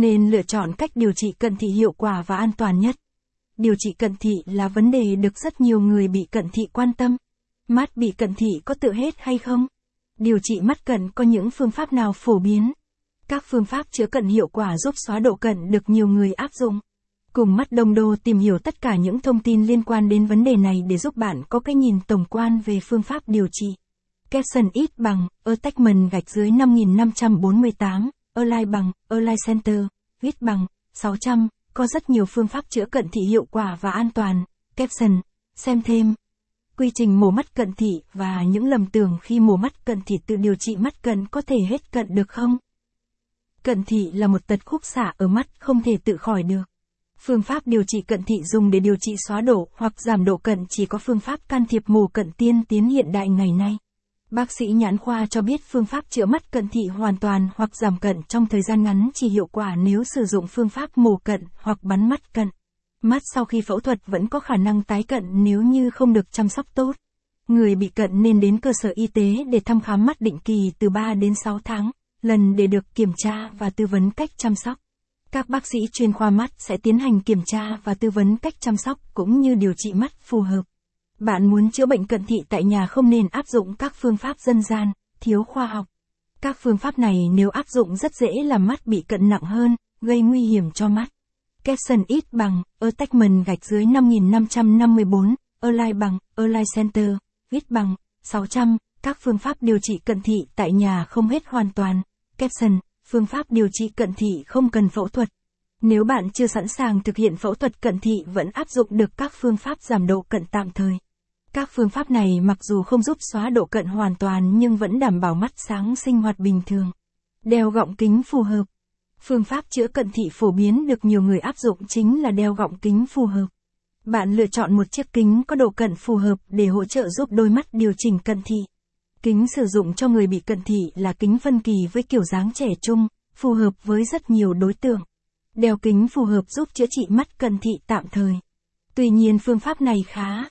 nên lựa chọn cách điều trị cận thị hiệu quả và an toàn nhất. Điều trị cận thị là vấn đề được rất nhiều người bị cận thị quan tâm. Mắt bị cận thị có tự hết hay không? Điều trị mắt cận có những phương pháp nào phổ biến? Các phương pháp chữa cận hiệu quả giúp xóa độ cận được nhiều người áp dụng. Cùng mắt đồng đô tìm hiểu tất cả những thông tin liên quan đến vấn đề này để giúp bạn có cái nhìn tổng quan về phương pháp điều trị. Capson ít bằng, attachment gạch dưới 5548, Align bằng, Align Center, viết bằng, 600, có rất nhiều phương pháp chữa cận thị hiệu quả và an toàn. Caption, xem thêm. Quy trình mổ mắt cận thị và những lầm tưởng khi mổ mắt cận thị tự điều trị mắt cận có thể hết cận được không? Cận thị là một tật khúc xạ ở mắt không thể tự khỏi được. Phương pháp điều trị cận thị dùng để điều trị xóa độ hoặc giảm độ cận chỉ có phương pháp can thiệp mổ cận tiên tiến hiện đại ngày nay. Bác sĩ nhãn khoa cho biết phương pháp chữa mắt cận thị hoàn toàn hoặc giảm cận trong thời gian ngắn chỉ hiệu quả nếu sử dụng phương pháp mổ cận hoặc bắn mắt cận. Mắt sau khi phẫu thuật vẫn có khả năng tái cận nếu như không được chăm sóc tốt. Người bị cận nên đến cơ sở y tế để thăm khám mắt định kỳ từ 3 đến 6 tháng, lần để được kiểm tra và tư vấn cách chăm sóc. Các bác sĩ chuyên khoa mắt sẽ tiến hành kiểm tra và tư vấn cách chăm sóc cũng như điều trị mắt phù hợp. Bạn muốn chữa bệnh cận thị tại nhà không nên áp dụng các phương pháp dân gian, thiếu khoa học. Các phương pháp này nếu áp dụng rất dễ làm mắt bị cận nặng hơn, gây nguy hiểm cho mắt. Capson ít bằng, attachment gạch dưới 5554, Align bằng, Align Center, viết bằng, 600, các phương pháp điều trị cận thị tại nhà không hết hoàn toàn. Capson, phương pháp điều trị cận thị không cần phẫu thuật. Nếu bạn chưa sẵn sàng thực hiện phẫu thuật cận thị vẫn áp dụng được các phương pháp giảm độ cận tạm thời. Các phương pháp này mặc dù không giúp xóa độ cận hoàn toàn nhưng vẫn đảm bảo mắt sáng sinh hoạt bình thường. Đeo gọng kính phù hợp. Phương pháp chữa cận thị phổ biến được nhiều người áp dụng chính là đeo gọng kính phù hợp. Bạn lựa chọn một chiếc kính có độ cận phù hợp để hỗ trợ giúp đôi mắt điều chỉnh cận thị. Kính sử dụng cho người bị cận thị là kính phân kỳ với kiểu dáng trẻ trung, phù hợp với rất nhiều đối tượng. Đeo kính phù hợp giúp chữa trị mắt cận thị tạm thời. Tuy nhiên phương pháp này khá